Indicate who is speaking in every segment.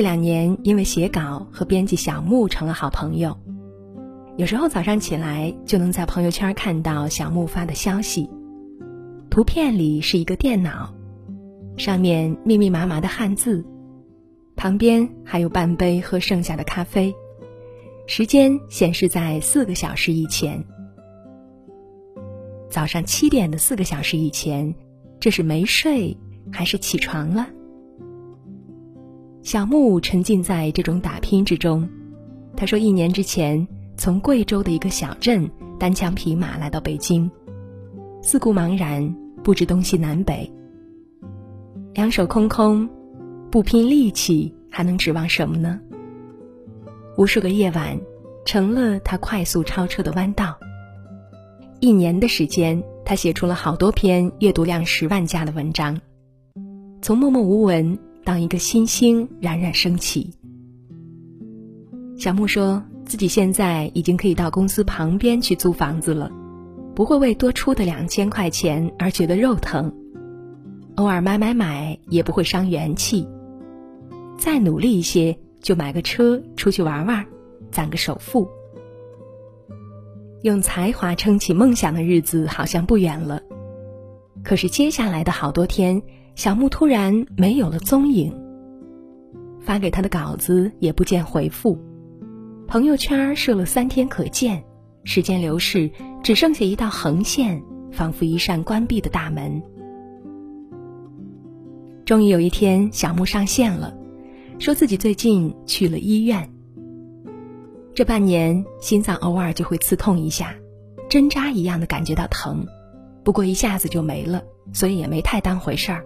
Speaker 1: 这两年因为写稿和编辑小木成了好朋友，有时候早上起来就能在朋友圈看到小木发的消息，图片里是一个电脑，上面密密麻麻的汉字，旁边还有半杯喝剩下的咖啡，时间显示在四个小时以前，早上七点的四个小时以前，这是没睡还是起床了？小木沉浸在这种打拼之中，他说：“一年之前从贵州的一个小镇单枪匹马来到北京，四顾茫然，不知东西南北。两手空空，不拼力气，还能指望什么呢？无数个夜晚，成了他快速超车的弯道。一年的时间，他写出了好多篇阅读量十万加的文章，从默默无闻。”当一个新星冉冉升起，小木说自己现在已经可以到公司旁边去租房子了，不会为多出的两千块钱而觉得肉疼，偶尔买买买也不会伤元气，再努力一些就买个车出去玩玩，攒个首付。用才华撑起梦想的日子好像不远了，可是接下来的好多天。小木突然没有了踪影，发给他的稿子也不见回复，朋友圈设了三天可见，时间流逝，只剩下一道横线，仿佛一扇关闭的大门。终于有一天，小木上线了，说自己最近去了医院。这半年，心脏偶尔就会刺痛一下，针扎一样的感觉到疼，不过一下子就没了，所以也没太当回事儿。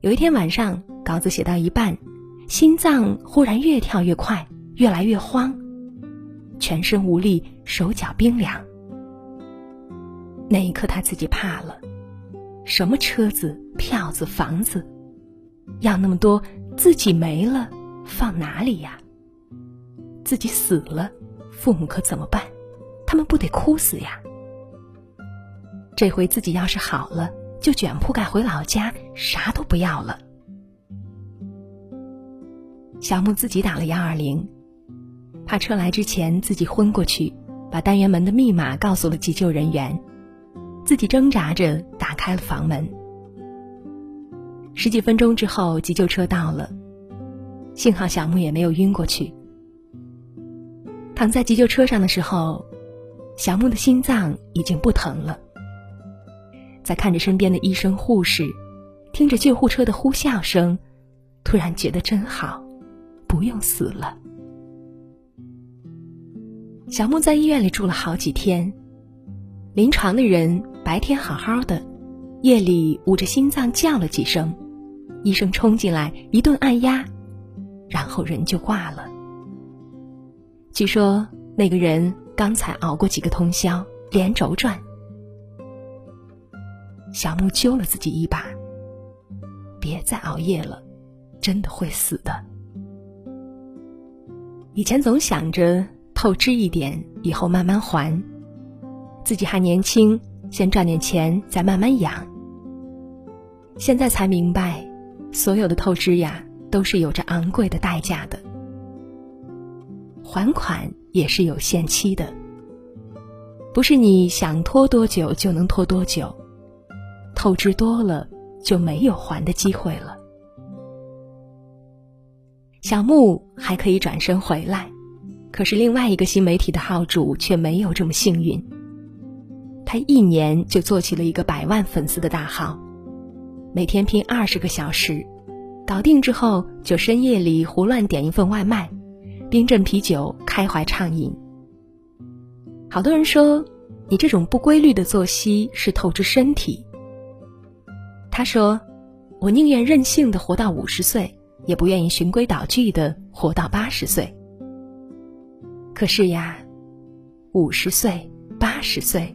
Speaker 1: 有一天晚上，稿子写到一半，心脏忽然越跳越快，越来越慌，全身无力，手脚冰凉。那一刻，他自己怕了：什么车子、票子、房子，要那么多，自己没了，放哪里呀？自己死了，父母可怎么办？他们不得哭死呀？这回自己要是好了。就卷铺盖回老家，啥都不要了。小木自己打了幺二零，怕车来之前自己昏过去，把单元门的密码告诉了急救人员，自己挣扎着打开了房门。十几分钟之后，急救车到了，幸好小木也没有晕过去。躺在急救车上的时候，小木的心脏已经不疼了。在看着身边的医生护士，听着救护车的呼啸声，突然觉得真好，不用死了。小木在医院里住了好几天，临床的人白天好好的，夜里捂着心脏叫了几声，医生冲进来一顿按压，然后人就挂了。据说那个人刚才熬过几个通宵，连轴转。小木揪了自己一把，别再熬夜了，真的会死的。以前总想着透支一点，以后慢慢还，自己还年轻，先赚点钱，再慢慢养。现在才明白，所有的透支呀，都是有着昂贵的代价的。还款也是有限期的，不是你想拖多久就能拖多久。透支多了，就没有还的机会了。小木还可以转身回来，可是另外一个新媒体的号主却没有这么幸运。他一年就做起了一个百万粉丝的大号，每天拼二十个小时，搞定之后就深夜里胡乱点一份外卖，冰镇啤酒开怀畅饮。好多人说，你这种不规律的作息是透支身体。他说：“我宁愿任性的活到五十岁，也不愿意循规蹈矩的活到八十岁。可是呀，五十岁、八十岁，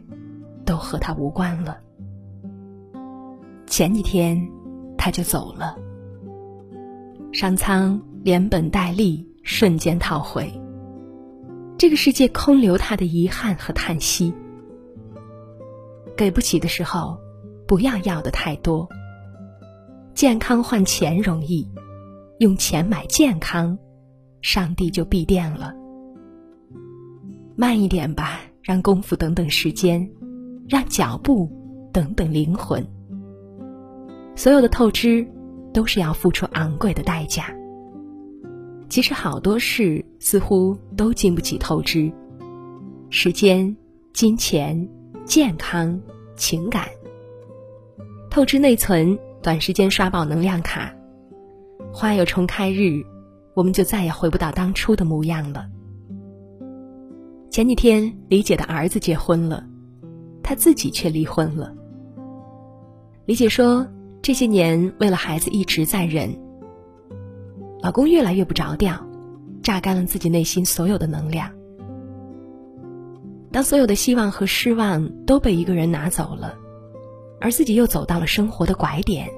Speaker 1: 都和他无关了。前几天，他就走了。上苍连本带利，瞬间套回。这个世界空留他的遗憾和叹息。给不起的时候。”不要要的太多。健康换钱容易，用钱买健康，上帝就闭店了。慢一点吧，让功夫等等时间，让脚步等等灵魂。所有的透支，都是要付出昂贵的代价。其实好多事似乎都经不起透支，时间、金钱、健康、情感。透支内存，短时间刷爆能量卡，花有重开日，我们就再也回不到当初的模样了。前几天，李姐的儿子结婚了，她自己却离婚了。李姐说，这些年为了孩子一直在忍。老公越来越不着调，榨干了自己内心所有的能量。当所有的希望和失望都被一个人拿走了，而自己又走到了生活的拐点，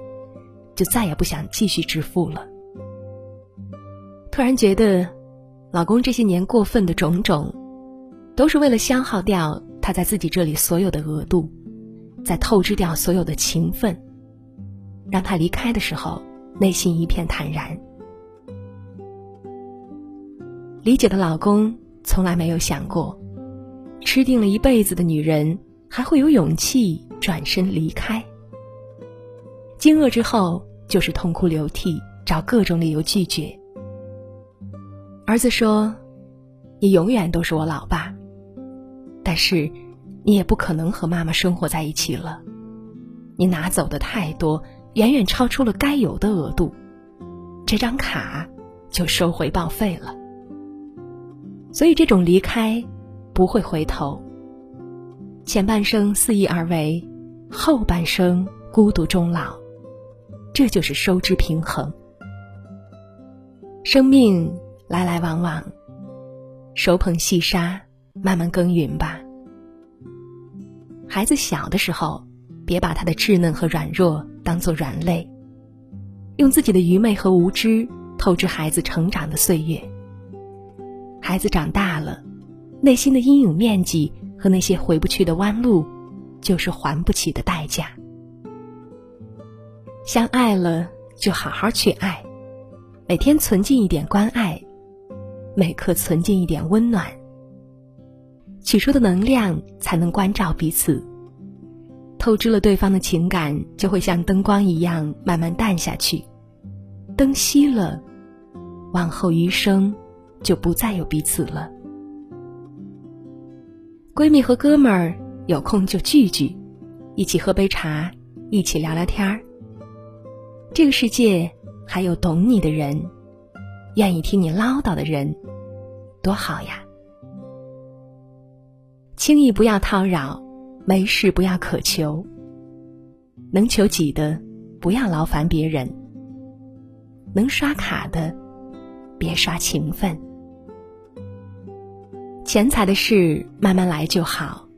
Speaker 1: 就再也不想继续支付了。突然觉得，老公这些年过分的种种，都是为了消耗掉他在自己这里所有的额度，在透支掉所有的情分，让他离开的时候内心一片坦然。李姐的老公从来没有想过，吃定了一辈子的女人还会有勇气转身离开。惊愕之后就是痛哭流涕，找各种理由拒绝。儿子说：“你永远都是我老爸，但是你也不可能和妈妈生活在一起了。你拿走的太多，远远超出了该有的额度，这张卡就收回报废了。”所以，这种离开不会回头。前半生肆意而为，后半生孤独终老，这就是收支平衡。生命来来往往，手捧细沙，慢慢耕耘吧。孩子小的时候，别把他的稚嫩和软弱当做软肋，用自己的愚昧和无知透支孩子成长的岁月。孩子长大了，内心的阴影面积和那些回不去的弯路，就是还不起的代价。相爱了就好好去爱，每天存进一点关爱，每刻存进一点温暖。取出的能量才能关照彼此。透支了对方的情感，就会像灯光一样慢慢淡下去。灯熄了，往后余生。就不再有彼此了。闺蜜和哥们儿有空就聚聚，一起喝杯茶，一起聊聊天儿。这个世界还有懂你的人，愿意听你唠叨的人，多好呀！轻易不要叨扰，没事不要渴求。能求己的，不要劳烦别人；能刷卡的，别刷情分。钱财的事慢慢来就好。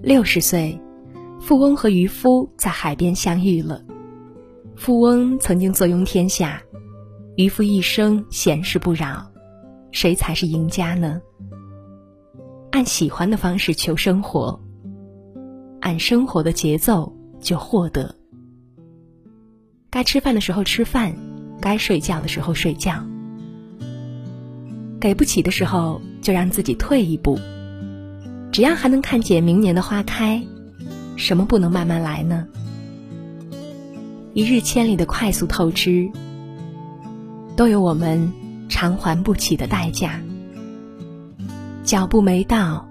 Speaker 1: 六十岁，富翁和渔夫在海边相遇了。富翁曾经坐拥天下，渔夫一生闲事不扰，谁才是赢家呢？按喜欢的方式求生活，按生活的节奏就获得。该吃饭的时候吃饭，该睡觉的时候睡觉。给不起的时候，就让自己退一步。只要还能看见明年的花开，什么不能慢慢来呢？一日千里的快速透支，都有我们偿还不起的代价。脚步没到，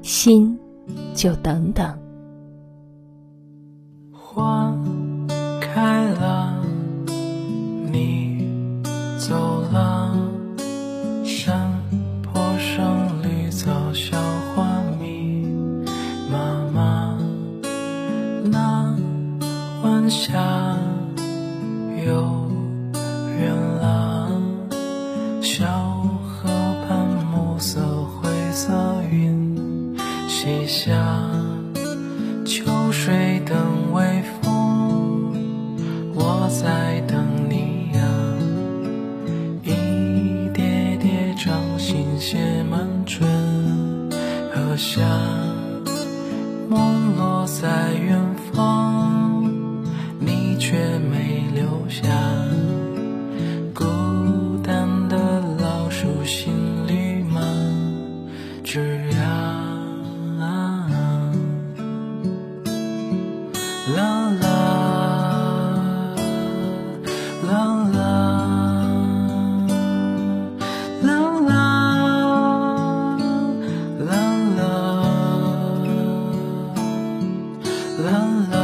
Speaker 1: 心就等等。
Speaker 2: 花想。看了。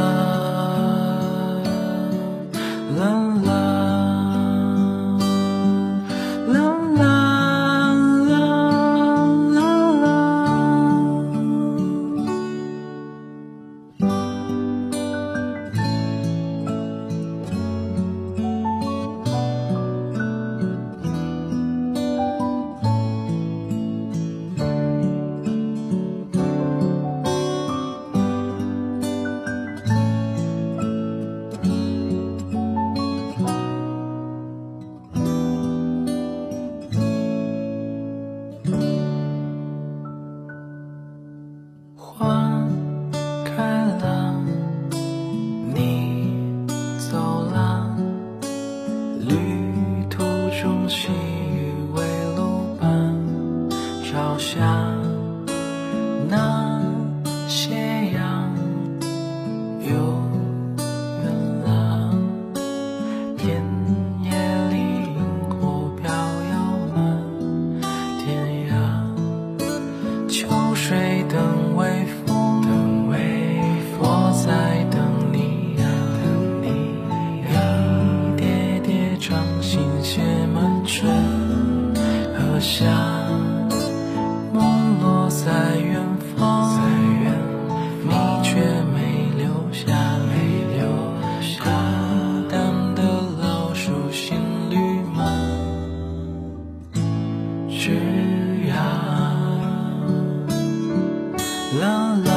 Speaker 2: 中戏啦啦。